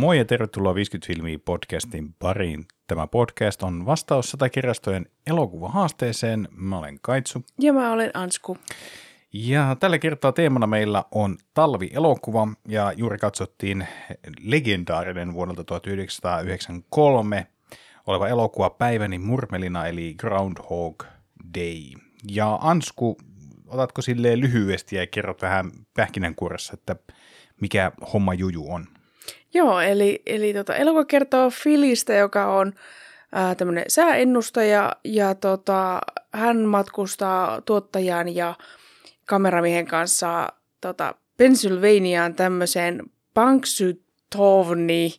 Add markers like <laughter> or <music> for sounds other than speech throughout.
Moi ja tervetuloa 50 filmiä podcastin pariin. Tämä podcast on vastaus kirjastojen elokuvahaasteeseen. Mä olen Kaitsu. Ja mä olen Ansku. Ja tällä kertaa teemana meillä on talvielokuva ja juuri katsottiin legendaarinen vuodelta 1993 oleva elokuva Päiväni murmelina eli Groundhog Day. Ja Ansku, otatko silleen lyhyesti ja kerrot vähän pähkinänkuoressa, että mikä homma juju on? Joo, eli, eli tota, elokuva kertoo Filistä, joka on tämmöinen sääennustaja ja tota, hän matkustaa tuottajan ja kameramiehen kanssa tota, Pennsylvaniaan tämmöiseen Panksytovni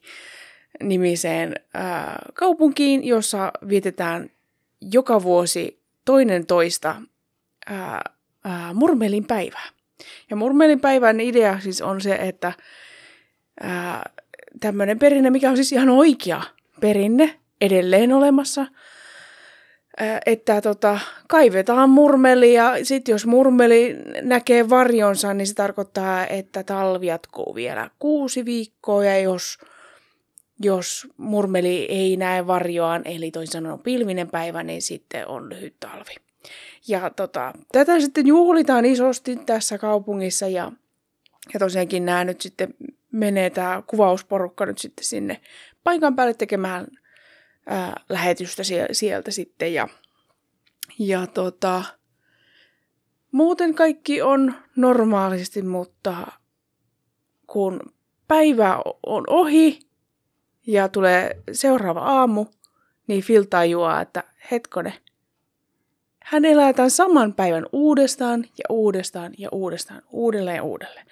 nimiseen ää, kaupunkiin, jossa vietetään joka vuosi toinen toista ää, ää, murmelin päivää. Ja murmelin päivän idea siis on se, että tämmöinen perinne, mikä on siis ihan oikea perinne edelleen olemassa, että tota, kaivetaan murmeli ja sitten jos murmeli näkee varjonsa, niin se tarkoittaa, että talvi jatkuu vielä kuusi viikkoa ja jos, jos murmeli ei näe varjoaan, eli toisin sanoen pilvinen päivä, niin sitten on lyhyt talvi. Ja tota, tätä sitten juhlitaan isosti tässä kaupungissa ja, ja tosiaankin nämä nyt sitten menee tämä kuvausporukka nyt sitten sinne paikan päälle tekemään ää, lähetystä sieltä sitten. Ja, ja tota, muuten kaikki on normaalisti, mutta kun päivä on ohi ja tulee seuraava aamu, niin Phil tajuaa, että hetkone, hän elää tämän saman päivän uudestaan ja uudestaan ja uudestaan, uudelleen ja uudelleen.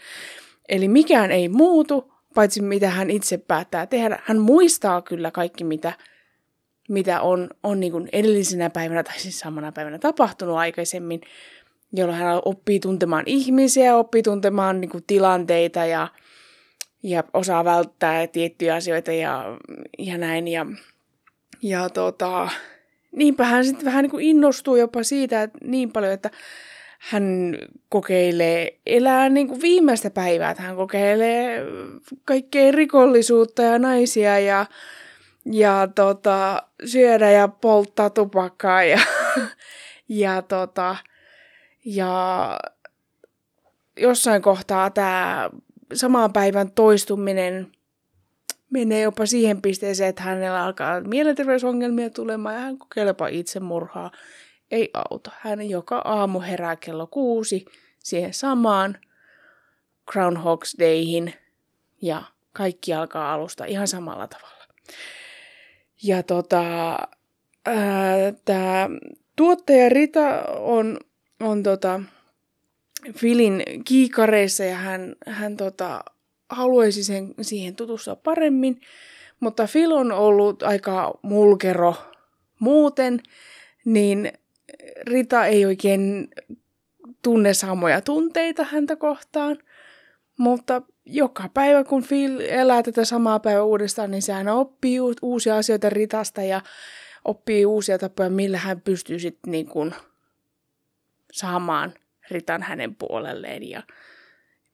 Eli mikään ei muutu, paitsi mitä hän itse päättää tehdä. Hän muistaa kyllä kaikki, mitä, mitä on, on niin kuin edellisenä päivänä tai siis samana päivänä tapahtunut aikaisemmin, jolloin hän oppii tuntemaan ihmisiä, oppii tuntemaan niin kuin tilanteita ja, ja osaa välttää tiettyjä asioita ja, ja näin. Ja, ja tota, niinpä hän sitten vähän niin kuin innostuu jopa siitä että niin paljon, että hän kokeilee elää niin kuin viimeistä päivää, että hän kokeilee kaikkea rikollisuutta ja naisia ja, ja tota, syödä ja polttaa tupakkaa ja, <laughs> ja, tota, ja jossain kohtaa tämä samaan päivän toistuminen menee jopa siihen pisteeseen, että hänellä alkaa mielenterveysongelmia tulemaan ja hän kokeilepa itsemurhaa ei auta. Hän joka aamu herää kello kuusi siihen samaan Groundhog's Dayhin ja kaikki alkaa alusta ihan samalla tavalla. Ja tota, tämä tuottaja Rita on, on tota, Filin kiikareissa ja hän, hän tota, haluaisi sen, siihen tutustua paremmin, mutta Phil on ollut aika mulkero muuten, niin Rita ei oikein tunne samoja tunteita häntä kohtaan, mutta joka päivä kun Phil elää tätä samaa päivää uudestaan, niin sehän oppii uusia asioita Ritasta ja oppii uusia tapoja, millä hän pystyy sitten niin kuin saamaan Ritan hänen puolelleen. Ja,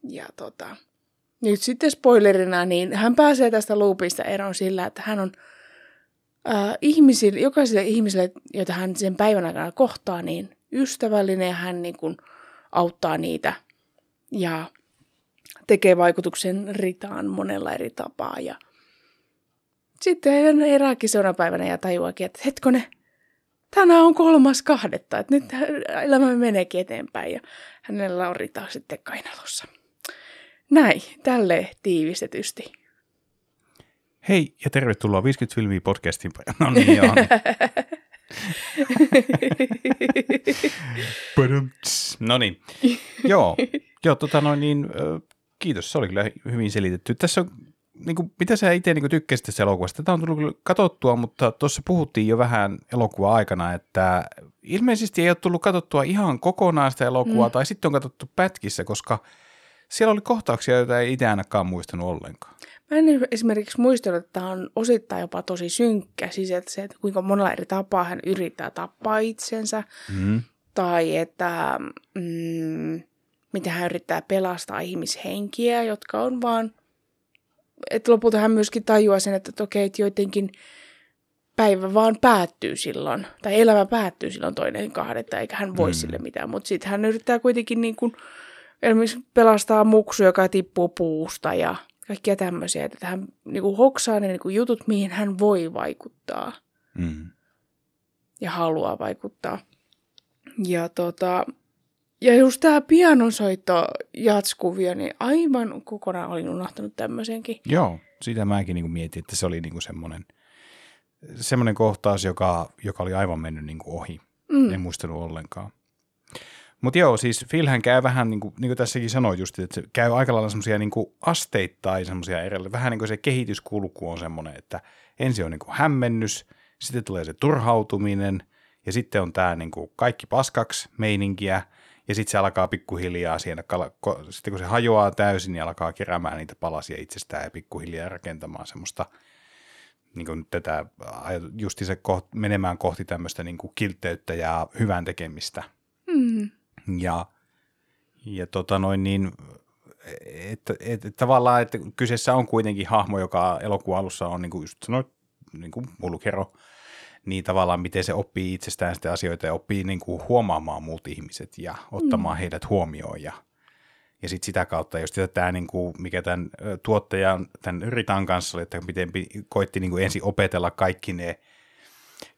ja tota, nyt sitten spoilerina, niin hän pääsee tästä loopista eroon sillä, että hän on äh, ihmisille, jokaiselle ihmiselle, jota hän sen päivän aikana kohtaa, niin ystävällinen ja hän niin kuin auttaa niitä ja tekee vaikutuksen Ritaan monella eri tapaa. Ja sitten hän herääkin seuraavana päivänä ja tajuakin, että hetkone, tänään on kolmas kahdetta, että nyt elämä meneekin eteenpäin ja hänellä on Rita sitten kainalossa. Näin, tälle tiivistetysti. Hei ja tervetuloa 50 filmiä podcastin. No niin, joo. <laughs> no niin, joo, joo tota noin niin, kiitos, se oli kyllä hyvin selitetty. Tässä on, niin kuin, mitä sä itse niin tykkäsit tästä elokuvasta? Tämä on tullut kyllä katsottua, mutta tuossa puhuttiin jo vähän elokuva aikana, että ilmeisesti ei ole tullut katsottua ihan kokonaan sitä elokuvaa, mm. tai sitten on katsottu pätkissä, koska siellä oli kohtauksia, joita ei itse ainakaan muistanut ollenkaan. Mä en esimerkiksi muistanut, että tämä on osittain jopa tosi synkkä, siis että se, että kuinka monella eri tapaa hän yrittää tappaa itsensä, mm. tai että mm, miten hän yrittää pelastaa ihmishenkiä, jotka on vaan että lopulta hän myöskin tajuaa sen, että, että okei, että joidenkin päivä vaan päättyy silloin, tai elämä päättyy silloin toinen kahdetta, eikä hän voi mm. sille mitään. Mutta sitten hän yrittää kuitenkin niin kuin, esimerkiksi pelastaa muksu, joka tippuu puusta ja kaikkia tämmöisiä, että hän niin kuin hoksaa ne niin kuin jutut, mihin hän voi vaikuttaa Mm. ja haluaa vaikuttaa. Ja, tota, ja just tämä pianonsoitto jatskuvio, niin aivan kokonaan olin unohtanut tämmöisenkin. Joo, sitä mäkin niin kuin mietin, että se oli niin kuin semmoinen, semmoinen kohtaus, joka, joka oli aivan mennyt niin kuin ohi. Mm. En muistanut ollenkaan. Mutta joo, siis Philhän käy vähän, niin kuin, niin kuin tässäkin sanoin just, että se käy aika lailla semmoisia niin asteittain semmoisia erilleen. Vähän niin kuin se kehityskulku on semmoinen, että ensin on niin kuin hämmennys, sitten tulee se turhautuminen ja sitten on tämä niin kuin kaikki paskaksi meininkiä ja sitten se alkaa pikkuhiljaa siinä, sitten kun se hajoaa täysin, niin alkaa keräämään niitä palasia itsestään ja pikkuhiljaa rakentamaan semmoista niin kuin tätä, justi se koht, menemään kohti tämmöistä niin kuin kiltteyttä ja hyvän tekemistä. Mm. Ja, ja tota noin niin, että, että, että tavallaan, että kyseessä on kuitenkin hahmo, joka elokuun alussa on, niin kuin just sanoit, niin kuin mulkero, niin tavallaan miten se oppii itsestään sitä asioita ja oppii niin kuin huomaamaan muut ihmiset ja ottamaan mm. heidät huomioon ja, ja sitten sitä kautta just tämä, niin kuin, mikä tämän tuottajan, tämän Ritan kanssa oli, että miten koitti niin kuin ensin opetella kaikki ne,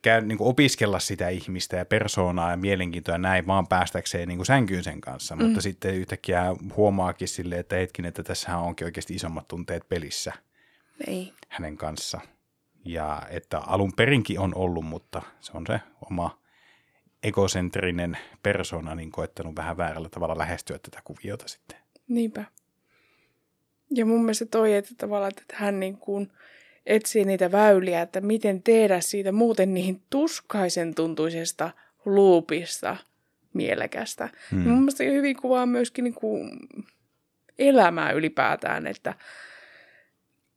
käy, niin kuin opiskella sitä ihmistä ja persoonaa ja mielenkiintoa ja näin, vaan päästäkseen niin kuin sänkyyn sen kanssa, mm. mutta sitten yhtäkkiä huomaakin silleen, että hetkin, että tässä onkin oikeasti isommat tunteet pelissä Ei. hänen kanssa. Ja että alun perinkin on ollut, mutta se on se oma egocentrinen persona niin koettanut vähän väärällä tavalla lähestyä tätä kuviota sitten. Niinpä. Ja mun mielestä toi, että tavallaan, että hän niin kuin etsii niitä väyliä, että miten tehdä siitä muuten niin tuskaisen tuntuisesta luupista mielekästä. Hmm. Mun mielestä hyvin kuvaa myöskin niin kuin elämää ylipäätään, että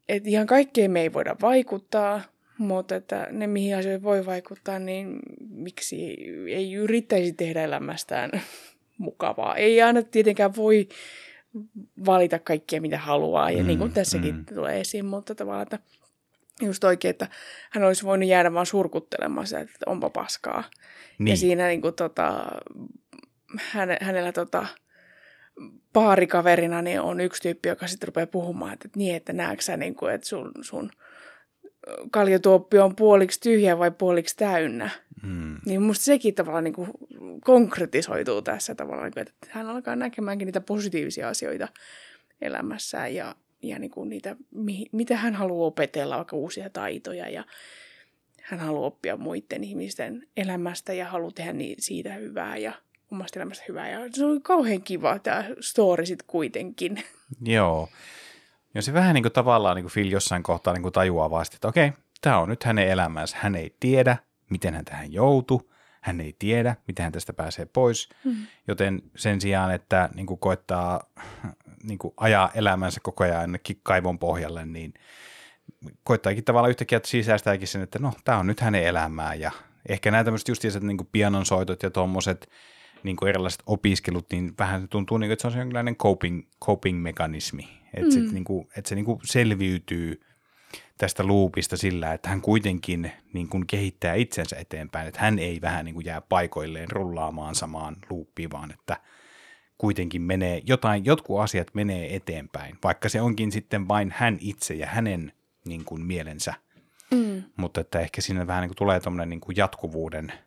et ihan kaikkeen me ei voida vaikuttaa, mutta että ne mihin asioihin voi vaikuttaa, niin miksi ei yrittäisi tehdä elämästään <laughs> mukavaa. Ei aina tietenkään voi valita kaikkia, mitä haluaa, ja mm, niin kuin tässäkin mm. tulee esiin, mutta tavallaan, että just oikein, että hän olisi voinut jäädä vaan surkuttelemaan sitä, että onpa paskaa. Niin. Ja siinä niin kuin, tota, häne, hänellä tota, paarikaverina niin on yksi tyyppi, joka sitten rupeaa puhumaan, että, että niin, että näetkö sä, niin kuin, että sun, sun kaljotuoppi on puoliksi tyhjä vai puoliksi täynnä. Mm. Niin musta sekin tavallaan niin kuin konkretisoituu tässä tavallaan, että hän alkaa näkemäänkin niitä positiivisia asioita elämässään ja, ja niin kuin niitä, mi, mitä hän haluaa opetella, vaikka uusia taitoja ja hän haluaa oppia muiden ihmisten elämästä ja haluaa tehdä niin, siitä hyvää ja omasta elämästä hyvää. Ja se oli kauhean kiva tämä story sitten kuitenkin. <laughs> Joo. Ja se vähän niin kuin tavallaan niin kuin Phil jossain kohtaa niin kuin tajuaa vasta, että okei, tämä on nyt hänen elämänsä. Hän ei tiedä, miten hän tähän joutuu. Hän ei tiedä, miten hän tästä pääsee pois. Mm. Joten sen sijaan, että niin kuin koettaa niin kuin ajaa elämänsä koko ajan ainakin kaivon pohjalle, niin koittaakin tavallaan yhtäkkiä sisäistääkin sen, että no, tämä on nyt hänen elämää. Ja ehkä nämä tämmöiset justiiset niin pianonsoitot ja tuommoiset niin erilaiset opiskelut, niin vähän tuntuu, niin kuin, että se on jonkinlainen coping, coping-mekanismi. Että mm. se, niin kuin, että se niin kuin selviytyy tästä luupista sillä, että hän kuitenkin niin kuin kehittää itsensä eteenpäin, että hän ei vähän niin kuin jää paikoilleen rullaamaan samaan luuppiin, vaan että kuitenkin menee, jotain, jotkut asiat menee eteenpäin, vaikka se onkin sitten vain hän itse ja hänen niin kuin mielensä. Mm. Mutta että ehkä siinä vähän niin kuin tulee tuommoinen niin kuin jatkuvuuden –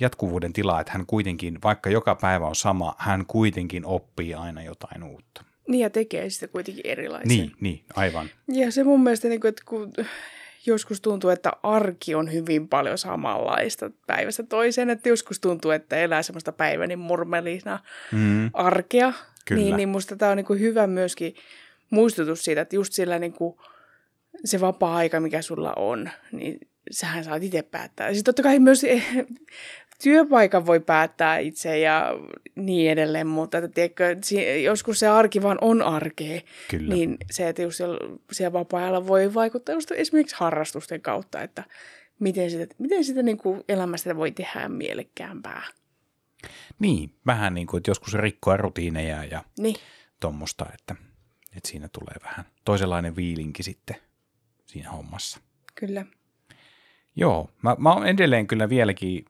jatkuvuuden tilaa, että hän kuitenkin, vaikka joka päivä on sama, hän kuitenkin oppii aina jotain uutta. Niin ja tekee sitä kuitenkin erilaisen. Niin, niin aivan. Ja se mun mielestä, niin kuin, että kun joskus tuntuu, että arki on hyvin paljon samanlaista päivästä toiseen, että joskus tuntuu, että elää semmoista päiväni murmelina mm. arkea, Kyllä. niin, niin musta tämä on niin kuin hyvä myöskin muistutus siitä, että just sillä niin kuin se vapaa-aika, mikä sulla on, niin sähän saat itse päättää. Siis totta kai myös työpaikan voi päättää itse ja niin edelleen, mutta että, tiedätkö, joskus se arki vaan on arkea. Kyllä. Niin se, että just siellä, siellä vapaa-ajalla voi vaikuttaa just esimerkiksi harrastusten kautta, että miten sitä, miten sitä niin kuin elämästä voi tehdä mielekkäämpää. Niin, vähän niin kuin, että joskus rikkoa rutiineja ja niin. tuommoista, että, että siinä tulee vähän toisenlainen viilinki sitten siinä hommassa. Kyllä. Joo, mä, mä oon edelleen kyllä vieläkin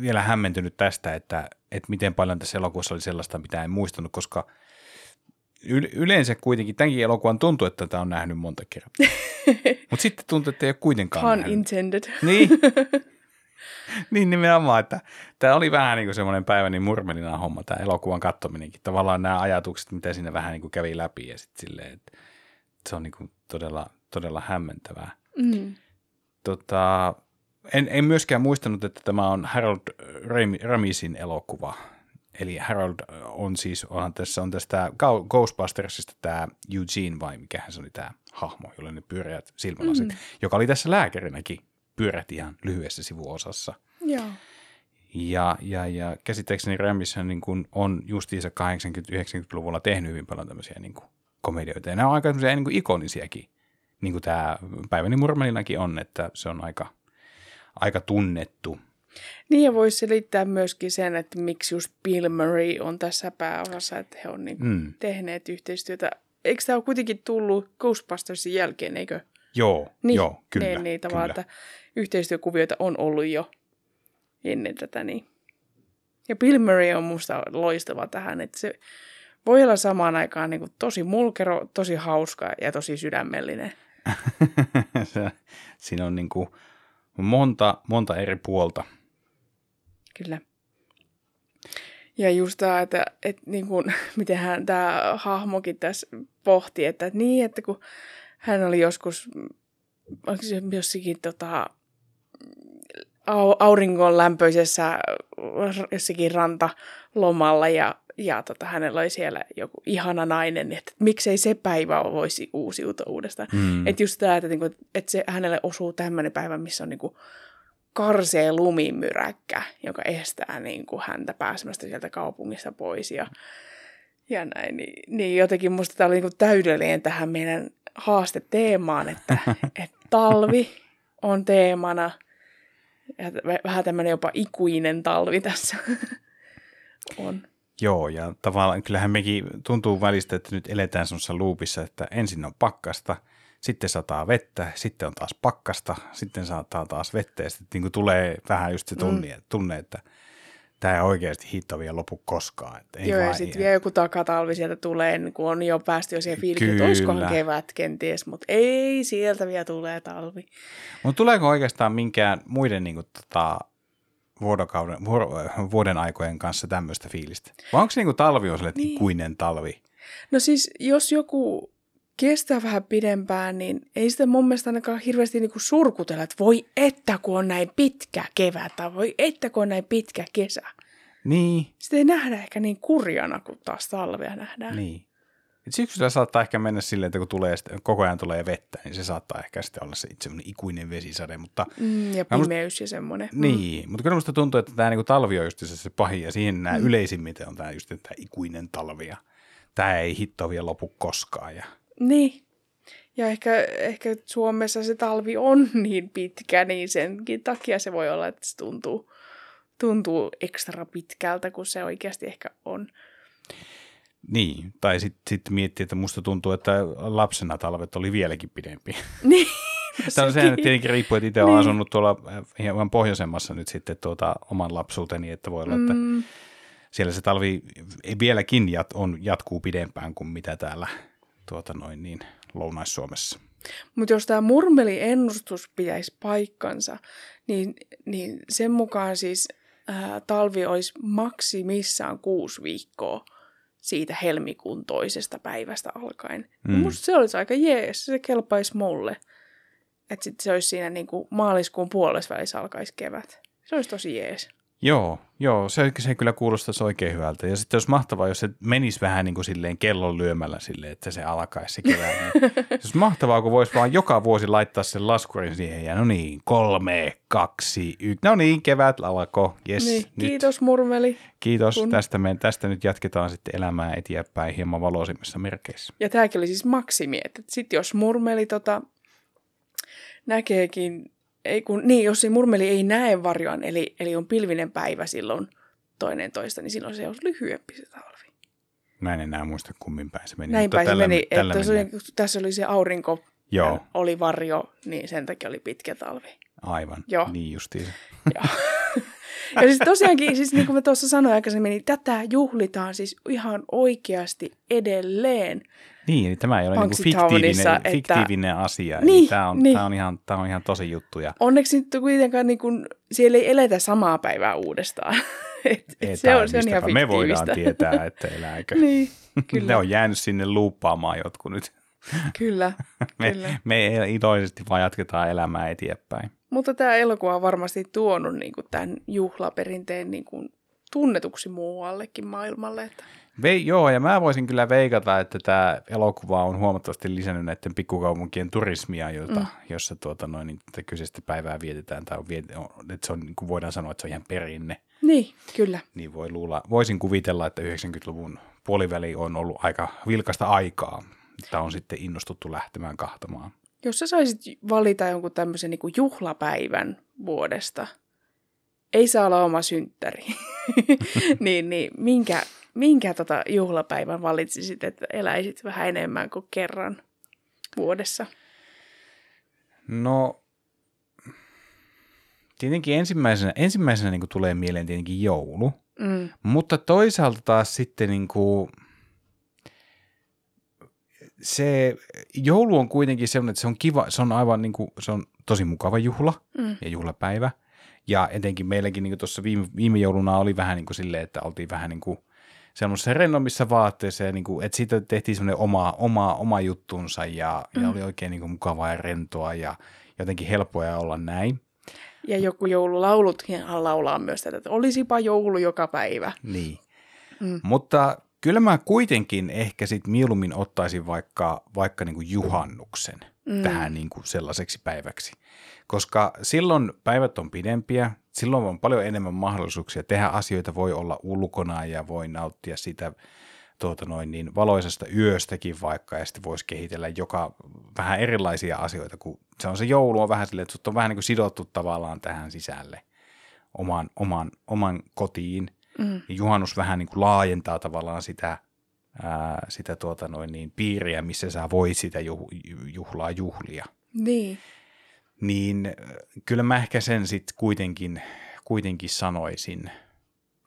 vielä hämmentynyt tästä, että, että miten paljon tässä elokuvassa oli sellaista, mitä en muistanut, koska yleensä kuitenkin tämänkin elokuvan tuntuu, että tätä on nähnyt monta kertaa. <laughs> Mutta sitten tuntuu, että ei ole kuitenkaan Pun nähnyt. intended. Niin. <laughs> niin nimenomaan, että tämä oli vähän niin kuin semmoinen päiväni murmelina homma, tämä elokuvan kattominenkin. Tavallaan nämä ajatukset, mitä siinä vähän niin kuin kävi läpi ja sitten silleen, että se on niin kuin todella, todella hämmentävää. Mm. Tota, en, en myöskään muistanut, että tämä on Harold Ram- Ramisin elokuva. Eli Harold on siis, onhan tässä on tästä Ghostbustersista tämä Eugene vai mikähän se oli tämä hahmo, jolle ne pyöreät silmälasit, mm. joka oli tässä lääkärinäkin pyörät ihan lyhyessä sivuosassa. Joo. Ja, ja, ja käsittääkseni Ramissä niin kuin on justiinsa 80-90-luvulla tehnyt hyvin paljon tämmöisiä niin kuin komedioita. Ja nämä on aika niin kuin ikonisiakin, niin kuin tämä Päiväni Murmelinakin on, että se on aika, aika tunnettu. Niin ja voisi selittää myöskin sen, että miksi just Bill Murray on tässä pääosassa, että he on niin mm. tehneet yhteistyötä. Eikö tämä ole kuitenkin tullut Ghostbustersin jälkeen, eikö? Joo, niin, joo, kyllä. Niin, niin kyllä. että yhteistyökuvioita on ollut jo ennen tätä. Niin. Ja Bill Murray on musta loistava tähän, että se voi olla samaan aikaan niin kuin tosi mulkero, tosi hauska ja tosi sydämellinen. <laughs> Siinä on niin kuin monta, monta eri puolta. Kyllä. Ja just tämä, että, että niin kuin, <laughs> miten hän, tämä hahmokin tässä pohti, että, että niin, että kun hän oli joskus, jossakin tota, auringon lämpöisessä jossakin rantalomalla ja, ja tota, hänellä oli siellä joku ihana nainen, niin että miksei se päivä voisi uusiutua uudestaan. Mm. Että just tämä, että, niinku, että se, hänelle osuu tämmöinen päivä, missä on niinku karsee lumimyräkkä, joka estää niin kuin häntä pääsemästä sieltä kaupungista pois ja, ja näin. Niin, niin jotenkin musta tämä oli niin kuin täydellinen tähän meidän haasteteemaan, että, <laughs> että talvi on teemana ja vähän tämmöinen jopa ikuinen talvi tässä <laughs> on. Joo, ja tavallaan kyllähän mekin tuntuu välistä, että nyt eletään semmoisessa loopissa, että ensin on pakkasta, sitten sataa vettä, sitten on taas pakkasta, sitten saattaa taas vettä, ja sitten niin kuin tulee vähän just se tunne, mm. tunne että tämä ei oikeasti hitto vielä lopu koskaan. Että ei Joo, ja sitten vielä joku takatalvi sieltä tulee, niin kun on jo päästy jo siihen fiiliin, että olisikohan kevät kenties, mutta ei, sieltä vielä tulee talvi. Mutta tuleeko oikeastaan minkään muiden niin kuin, tota, vuodokauden, vuoden aikojen kanssa tämmöistä fiilistä? Vai onko se niin kuin talvi on sille niin. ikuinen talvi? No siis, jos joku kestää vähän pidempään, niin ei sitä mun mielestä ainakaan hirveästi niinku surkutella, että voi että kun on näin pitkä kevät tai voi että kun on näin pitkä kesä. Niin. Sitä ei nähdä ehkä niin kurjana, kuin taas talvea nähdään. Niin. Et syksyllä saattaa ehkä mennä silleen, että kun tulee, koko ajan tulee vettä, niin se saattaa ehkä sitten olla se semmoinen ikuinen vesisade. Mutta mm, ja pimeys musta, ja semmoinen. Niin, mm. mutta kyllä musta tuntuu, että tämä niinku talvi on just se, se pahin ja siihen nämä mm. yleisimmiten on tämä just tämä ikuinen talvi ja tämä ei hitto vielä lopu koskaan. Ja niin. Ja ehkä, ehkä Suomessa se talvi on <laughs> niin pitkä, niin senkin takia se voi olla, että se tuntuu, tuntuu ekstra pitkältä, kun se oikeasti ehkä on. Niin, tai sitten sit miettii, että musta tuntuu, että lapsena talvet oli vieläkin pidempi. <laughs> Niin. <laughs> Tämä on sehän tietenkin riippuu, että itse niin. olen asunut tuolla hieman pohjoisemmassa nyt sitten tuota, oman lapsuuteni, että voi olla, että mm. siellä se talvi vieläkin jat, on, jatkuu pidempään kuin mitä täällä tuota noin niin, Lounais-Suomessa. Mutta jos tämä murmeli-ennustus pitäisi paikkansa, niin, niin sen mukaan siis ää, talvi olisi maksimissaan kuusi viikkoa siitä helmikuun toisesta päivästä alkaen. Mm. Musta se olisi aika jees, se kelpaisi mulle. Että sitten se olisi siinä niinku maaliskuun puolessa välissä alkaisi kevät. Se olisi tosi jees. Joo, joo se, se kyllä kuulostaisi oikein hyvältä. Ja sitten olisi mahtavaa, jos se menisi vähän niin kuin silleen kellon lyömällä silleen, että se alkaisi se kevään. Niin, se olisi mahtavaa, kun voisi vaan joka vuosi laittaa sen laskurin siihen ja no niin, kolme, kaksi, yksi. No niin, kevät alkoi. Yes, niin, nyt. kiitos Murmeli. Kiitos. Kun... Tästä, me, tästä nyt jatketaan sitten elämää eteenpäin hieman valoisimmissa merkeissä. Ja tämäkin oli siis maksimi, että sitten jos Murmeli tota, näkeekin ei kun, niin, jos se murmeli ei näe varjoan, eli, eli on pilvinen päivä silloin toinen toista, niin silloin se on lyhyempi se talvi. Mä en enää muista kummin päin se meni. Näin päin se meni, tällä että se oli, mennään. tässä oli se aurinko, Joo, oli varjo, niin sen takia oli pitkä talvi. aivan. Joo. Niin justiin. Joo. Ja siis tosiaankin, siis niin kuin mä tuossa sanoin aikaisemmin, niin tätä juhlitaan siis ihan oikeasti edelleen. Niin, eli tämä ei ole niinku Punxsutawnissa, fiktiivinen, että- fiktiivinen asia. Niin, tämä, on, niin. tämä, on ihan, tämä on ihan tosi juttu. Ja Onneksi nyt kuitenkaan niin kuin, siellä ei eletä samaa päivää uudestaan. <laughs> Et, et se, on, se on ihan. Me voidaan tietää, <laughs> että elääkö. niin, <laughs> Ne kyllä, on jäänyt sinne luuppaamaan jotkut nyt. kyllä, Me, kyllä. me iloisesti vaan jatketaan elämää eteenpäin. Mutta tämä elokuva on varmasti tuonut niin kuin, tämän juhlaperinteen niin kuin, tunnetuksi muuallekin maailmalle. Että, Ve, joo, ja mä voisin kyllä veikata, että tämä elokuva on huomattavasti lisännyt näiden pikkukaupunkien turismia, jota, mm. jossa tuota, noin, niin tätä kyseistä päivää vietetään, tai on, viet- on- että se on, niin kuin voidaan sanoa, että se on ihan perinne. niin, kyllä. Niin voi luulla, voisin kuvitella, että 90-luvun puoliväli on ollut aika vilkasta aikaa, että on sitten innostuttu lähtemään kahtamaan. Jos sä saisit valita jonkun tämmöisen niin juhlapäivän vuodesta, ei saa olla oma synttäri, <laughs> niin, niin minkä, minkä tota juhlapäivän valitsisit, että eläisit vähän enemmän kuin kerran vuodessa? No, tietenkin ensimmäisenä, ensimmäisenä niin tulee mieleen tietenkin joulu, Mm, mutta toisaalta taas sitten niin kuin, se joulu on kuitenkin sellainen, että se on kiva, se on aivan niin kuin, se on tosi mukava juhla mm, ja juhlapäivä. Ja etenkin meilläkin niin tuossa viime, viime jouluna oli vähän niin kuin silleen, että oltiin vähän niin kuin semmoisessa rennommissa vaatteissa, ja niin kuin, että siitä tehtiin semmoinen oma, oma, oma juttunsa, ja, mm. ja oli oikein niin kuin mukavaa ja rentoa, ja jotenkin helppoa olla näin. Ja joku joululaulutkin laulaa myös tätä, että olisipa joulu joka päivä. Niin. Mm. Mutta kyllä mä kuitenkin ehkä sit mieluummin ottaisin vaikka, vaikka niin kuin juhannuksen mm. tähän niin kuin sellaiseksi päiväksi. Koska silloin päivät on pidempiä, silloin on paljon enemmän mahdollisuuksia tehdä asioita, voi olla ulkona ja voi nauttia sitä tuota noin, niin valoisesta yöstäkin vaikka, ja sitten voisi kehitellä joka vähän erilaisia asioita, kun se on se joulu on vähän silleen, että sut on vähän niin kuin sidottu tavallaan tähän sisälle oman, oman, oman kotiin, Mm. juhannus vähän niin kuin laajentaa tavallaan sitä, ää, sitä tuota noin niin, piiriä, missä sä voit sitä juh, juhlaa juhlia. Niin. Niin äh, kyllä mä ehkä sen sitten kuitenkin, kuitenkin sanoisin,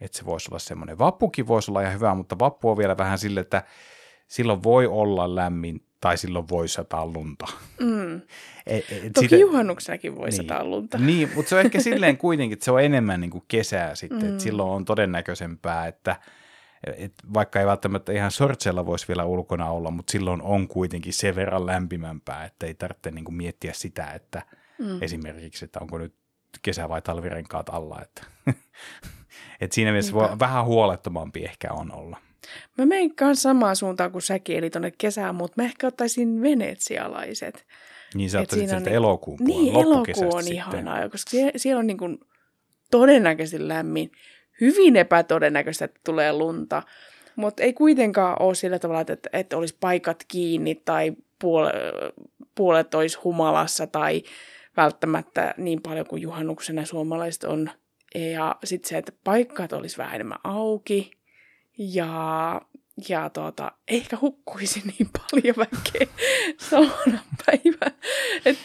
että se voisi olla semmoinen. Vappukin voisi olla ihan hyvä, mutta vappu on vielä vähän sille, että silloin voi olla lämmin tai silloin voi sataa lunta. Mm. <laughs> Et, et Toki sitä- juhannuksenakin voi sataa lunta. Niin, mutta se on ehkä <laughs> silleen kuitenkin, että se on enemmän niin kuin kesää sitten, mm. Mm. että silloin on todennäköisempää, että et vaikka ei välttämättä ihan sortsella voisi vielä ulkona olla, mutta silloin on kuitenkin sen verran lämpimämpää, että ei tarvitse niin kuin miettiä sitä, että mm. esimerkiksi, että onko nyt kesä- vai talvirenkaat alla. Että <laughs> et siinä mielessä voi, vähän huolettomampi ehkä on olla. Mä menen kanssa samaan suuntaan kuin säkin, eli tuonne kesään, mutta mä ehkä ottaisin venetsialaiset. Niin sä ottaisit sieltä niin- elokuun puolella, Niin, elokuu on sitten. ihanaa, koska sie- siellä on niin kuin todennäköisesti lämmin. Hyvin epätodennäköistä, että tulee lunta, mutta ei kuitenkaan ole sillä tavalla, että, että olisi paikat kiinni tai puole, puolet olisi humalassa tai välttämättä niin paljon kuin juhannuksena suomalaiset on. Ja sitten se, että paikkat olisi vähän enemmän auki ja, ja tuota, ehkä hukkuisi <laughs> niin paljon väkeä <laughs> saunan päivä. Että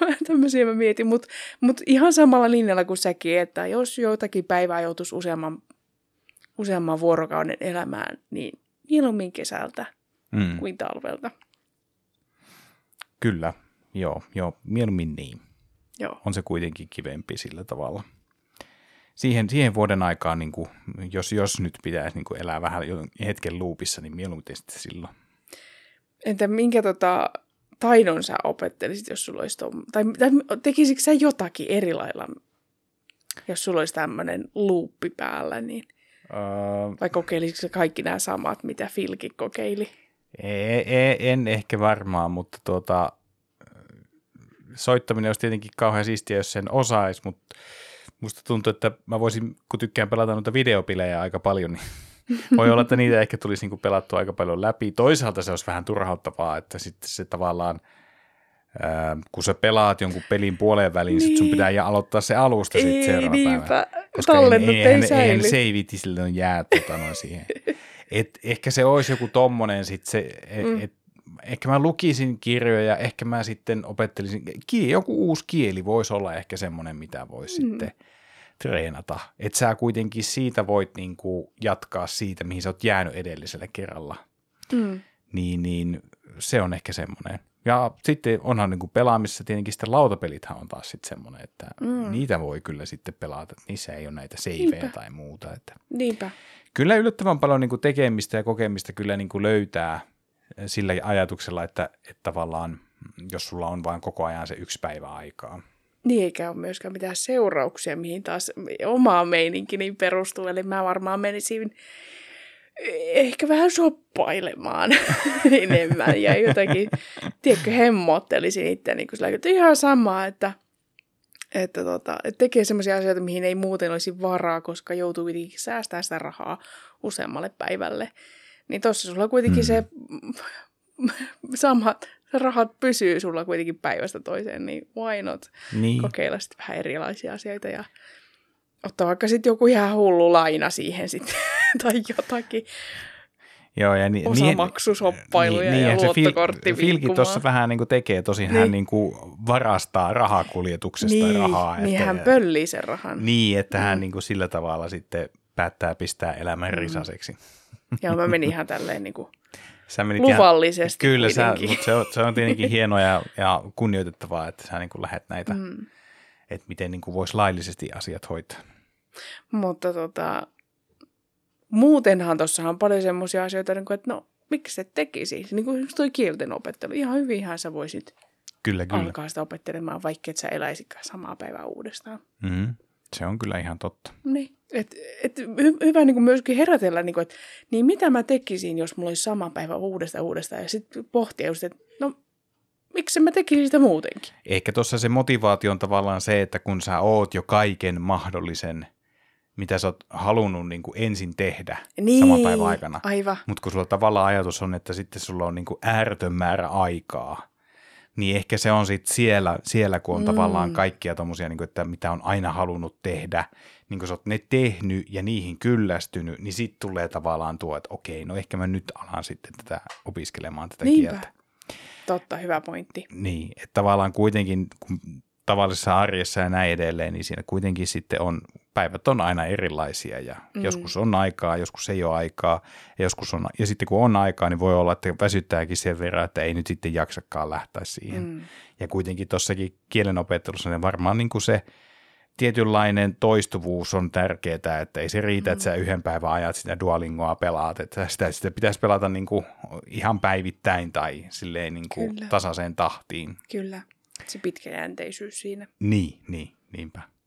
Oi <laughs> tämmöisiä, mä mietin, mutta mut ihan samalla linjalla kuin säkin, että jos jotakin päivää joutuisi useamman, useamman vuorokauden elämään, niin mieluummin kesältä Mm, kuin talvelta. kyllä, joo, joo, mieluummin niin. Joo. on se kuitenkin kivempi sillä tavalla. Siihen, siihen vuoden aikaan, niin kuin, jos, jos nyt pitäisi niin kuin elää vähän hetken luupissa, niin mieluummin sitten silloin. Entä minkä tota, taidon sä opettelisit, jos sulla olisi tom... tai, tai tekisikö sä jotakin eri lailla, jos sulla olisi tämmöinen luuppi päällä, niin... Öö, Vai kokeilisitko sä kaikki nämä samat, mitä Filki kokeili? ei, ei, en ehkä varmaan, mutta tuota, soittaminen olisi tietenkin kauhean siistiä, jos sen osaisi, mutta musta tuntuu, että mä voisin, kun tykkään pelata noita videopelejä aika paljon, niin <laughs> voi olla, että niitä ehkä tulisi niin kuin pelattua aika paljon läpi. Toisaalta se olisi vähän turhauttavaa, että sitten se tavallaan, ää, kun sä pelaat jonkun pelin puoleen väliin, niin. sit sun Niin. pitää ja aloittaa se alusta sitten seuraavana päivänä. niinpä. Koska Tallennut ei, eihän, säily. eihän seivit sille on jää tota, noin siihen. Et ehkä se olisi joku tommonen sit se, et, mm. et, ehkä mä lukisin kirjoja, ehkä mä sitten opettelisin, kieli, joku uusi kieli voisi olla ehkä semmoinen, mitä voisi mm. sitten treenata. Että sä kuitenkin siitä voit niinku jatkaa siitä, mihin sä oot jäänyt edellisellä kerralla. Mm. Niin, niin se on ehkä semmoinen. Ja sitten onhan niin kuin pelaamisessa tietenkin sitten lautapelithän on taas sitten semmoinen, että mm. niitä voi kyllä sitten pelata. Niissä ei ole näitä seivejä tai muuta. Että Niinpä. Kyllä yllättävän paljon niin kuin tekemistä ja kokemista kyllä niin kuin löytää sillä ajatuksella, että, että tavallaan jos sulla on vain koko ajan se yksi päivä aikaa. Niin eikä ole myöskään mitään seurauksia, mihin taas oma meininki perustuu. Eli mä varmaan menisin ehkä vähän soppailemaan <laughs> enemmän ja jotenkin, tiedätkö, hemmottelisin itse niin sillä, että ihan sama, että, että, tota, että tekee sellaisia asioita, mihin ei muuten olisi varaa, koska joutuu kuitenkin säästämään sitä rahaa useammalle päivälle. Niin tuossa sulla kuitenkin mm. se <laughs> sama rahat pysyy sulla kuitenkin päivästä toiseen, niin why not niin. kokeilla sitten vähän erilaisia asioita ja ottaa vaikka sitten joku ihan hullu laina siihen sitten <laughs> tai jotakin. Joo, ja ni, osamaksusoppailuja niin, ja niin, luottokortti Filki tuossa vähän niin kuin tekee, tosin niin. hän niin kuin varastaa rahakuljetuksesta niin, rahaa. Niin, että, hän pöllii sen rahan. Niin, että mm. hän niin kuin sillä tavalla sitten päättää pistää elämän mm. risaseksi. Joo, mä menin ihan tälleen niin kuin sä luvallisesti ihan, Kyllä, sä, mutta se on, se on tietenkin hienoa ja, ja kunnioitettavaa, että sä niin kuin lähdet näitä, mm. että miten niin kuin voisi laillisesti asiat hoitaa. Mutta tota, muutenhan tuossa on paljon semmoisia asioita, niin kuin, että no, miksi se tekisi? Niin kuin toi kielten opettelu. Ihan hyvinhän sä voisit kyllä, kyllä. alkaa sitä opettelemaan, vaikka et sä eläisikään samaa päivää uudestaan. Mm-hmm. Se on kyllä ihan totta. Niin. Et, et, hy, hyvä niin myöskin herätellä, niin, kuin, että niin mitä mä tekisin, jos mulla olisi sama päivä uudestaan uudestaan, ja sitten pohtia just, että no miksi mä tekisin sitä muutenkin. Ehkä tuossa se motivaatio on tavallaan se, että kun sä oot jo kaiken mahdollisen – mitä sä oot halunnut niin kuin ensin tehdä niin, saman päivän aikana. Aivan. Mutta kun sulla tavallaan ajatus on, että sitten sulla on niin kuin ääretön määrä aikaa, niin ehkä se on sitten siellä, siellä, kun on mm. tavallaan kaikkia tommosia, niin kuin, että mitä on aina halunnut tehdä, niin kun sä oot ne tehnyt ja niihin kyllästynyt, niin sitten tulee tavallaan tuo, että okei, no ehkä mä nyt alan sitten tätä opiskelemaan tätä Niinpä. kieltä. Totta, hyvä pointti. Niin, että tavallaan kuitenkin, kun tavallisessa arjessa ja näin edelleen, niin siinä kuitenkin sitten on, päivät on aina erilaisia ja mm. joskus on aikaa, joskus ei ole aikaa ja, joskus on, ja sitten kun on aikaa, niin voi olla, että väsyttääkin sen verran, että ei nyt sitten jaksakaan lähteä siihen. Mm. Ja kuitenkin tuossakin kielenopettelussa niin varmaan niin kuin se tietynlainen toistuvuus on tärkeää, että ei se riitä, mm. että sä yhden päivän ajat sitä Duolingoa pelaat, että sitä, sitä pitäisi pelata niin kuin ihan päivittäin tai silleen niin kuin tasaiseen tahtiin. Kyllä se pitkäjänteisyys siinä. Niin, niin, niinpä.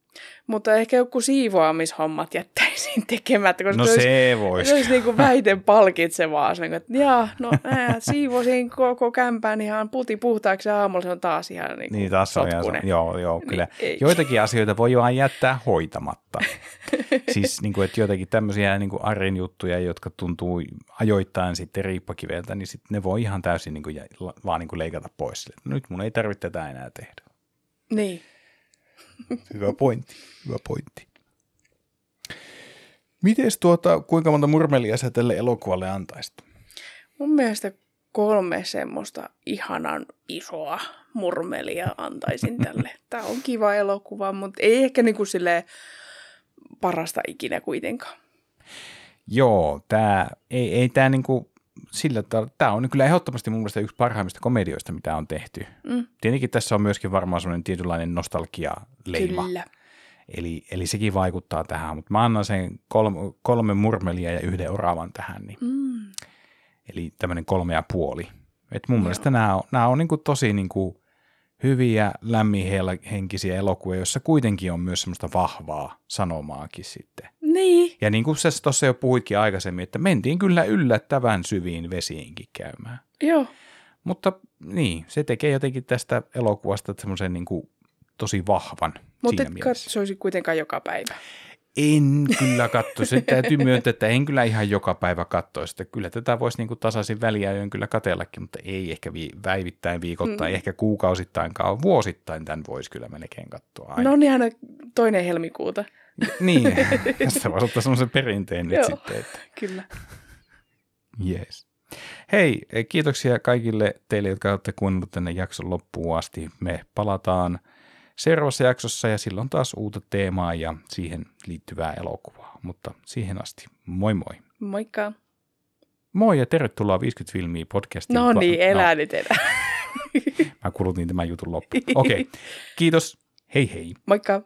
Mutta ehkä joku siivoamishommat jättäisiin tekemättä, koska no se, se olisi. Se olisi niin kuin väiten palkitsevaa. Se, että jaa, no ää, siivosin koko kämpään ihan puti puhtaaksi ja aamulla se on taas ihan niin, niin taas on ihan, joo, joo, niin, kyllä. Ei. Joitakin asioita voi vaan jättää hoitamatta. <laughs> siis niin kuin, että joitakin tämmöisiä niin kuin arjen juttuja, jotka tuntuu ajoittain sitten riippakiveltä, niin sitten ne voi ihan täysin niin kuin, vaan niin kuin leikata pois. Nyt mun ei tarvitse tätä enää tehdä. Niin. Hyvä pointti, hyvä pointti. Mites tuota, kuinka monta murmelia sä tälle elokuvalle antaisit? Mun mielestä kolme semmoista ihanan isoa murmelia antaisin tälle. <laughs> Tämä on kiva elokuva, mutta ei ehkä niinku parasta ikinä kuitenkaan. Joo, tämä ei, ei tämä niinku sillä tämä on kyllä ehdottomasti mun mielestä yksi parhaimmista komedioista, mitä on tehty. Mm. Tietenkin tässä on myöskin varmaan sellainen tietynlainen nostalgia-leima. Kyllä. Eli, eli sekin vaikuttaa tähän, mutta mä annan sen kolme, kolme murmelia ja yhden oravan tähän. Niin. Mm. Eli tämmöinen kolme ja puoli. Et mun Joo. mielestä nämä on, nämä on niin kuin tosi niin kuin hyviä, lämminhenkisiä elokuvia, joissa kuitenkin on myös semmoista vahvaa sanomaakin sitten. Niin. Ja niin kuin sä tuossa jo puhuitkin aikaisemmin, että mentiin kyllä yllättävän syviin vesiinkin käymään. Joo. Mutta niin, se tekee jotenkin tästä elokuvasta semmoisen niin kuin tosi vahvan Mutta et katsoisi kuitenkaan joka päivä. En kyllä katso. Se täytyy myöntää, että en kyllä ihan joka päivä katsoa sitä. Kyllä tätä voisi niin kuin tasaisin väliajoin kyllä katellakin, mutta ei ehkä vi- päivittäin, viikoittain, mm. ehkä kuukausittainkaan. Vuosittain tämän voisi kyllä melkein katsoa aina. No niin aina toinen helmikuuta. niin, <laughs> sitä voisi ottaa semmoisen perinteen nyt Joo, sitten. Että. kyllä. Yes. Hei, kiitoksia kaikille teille, jotka olette kuunnelleet tänne jakson loppuun asti. Me palataan seuraavassa jaksossa ja silloin taas uutta teemaa ja siihen liittyvää elokuvaa. Mutta siihen asti, moi moi. Moikka. Moi ja tervetuloa 50 filmiä podcastiin. No niin, elää no. nyt elää. Mä kulutin tämän jutun loppuun. Okei, okay. kiitos. Hei hei. Moikka.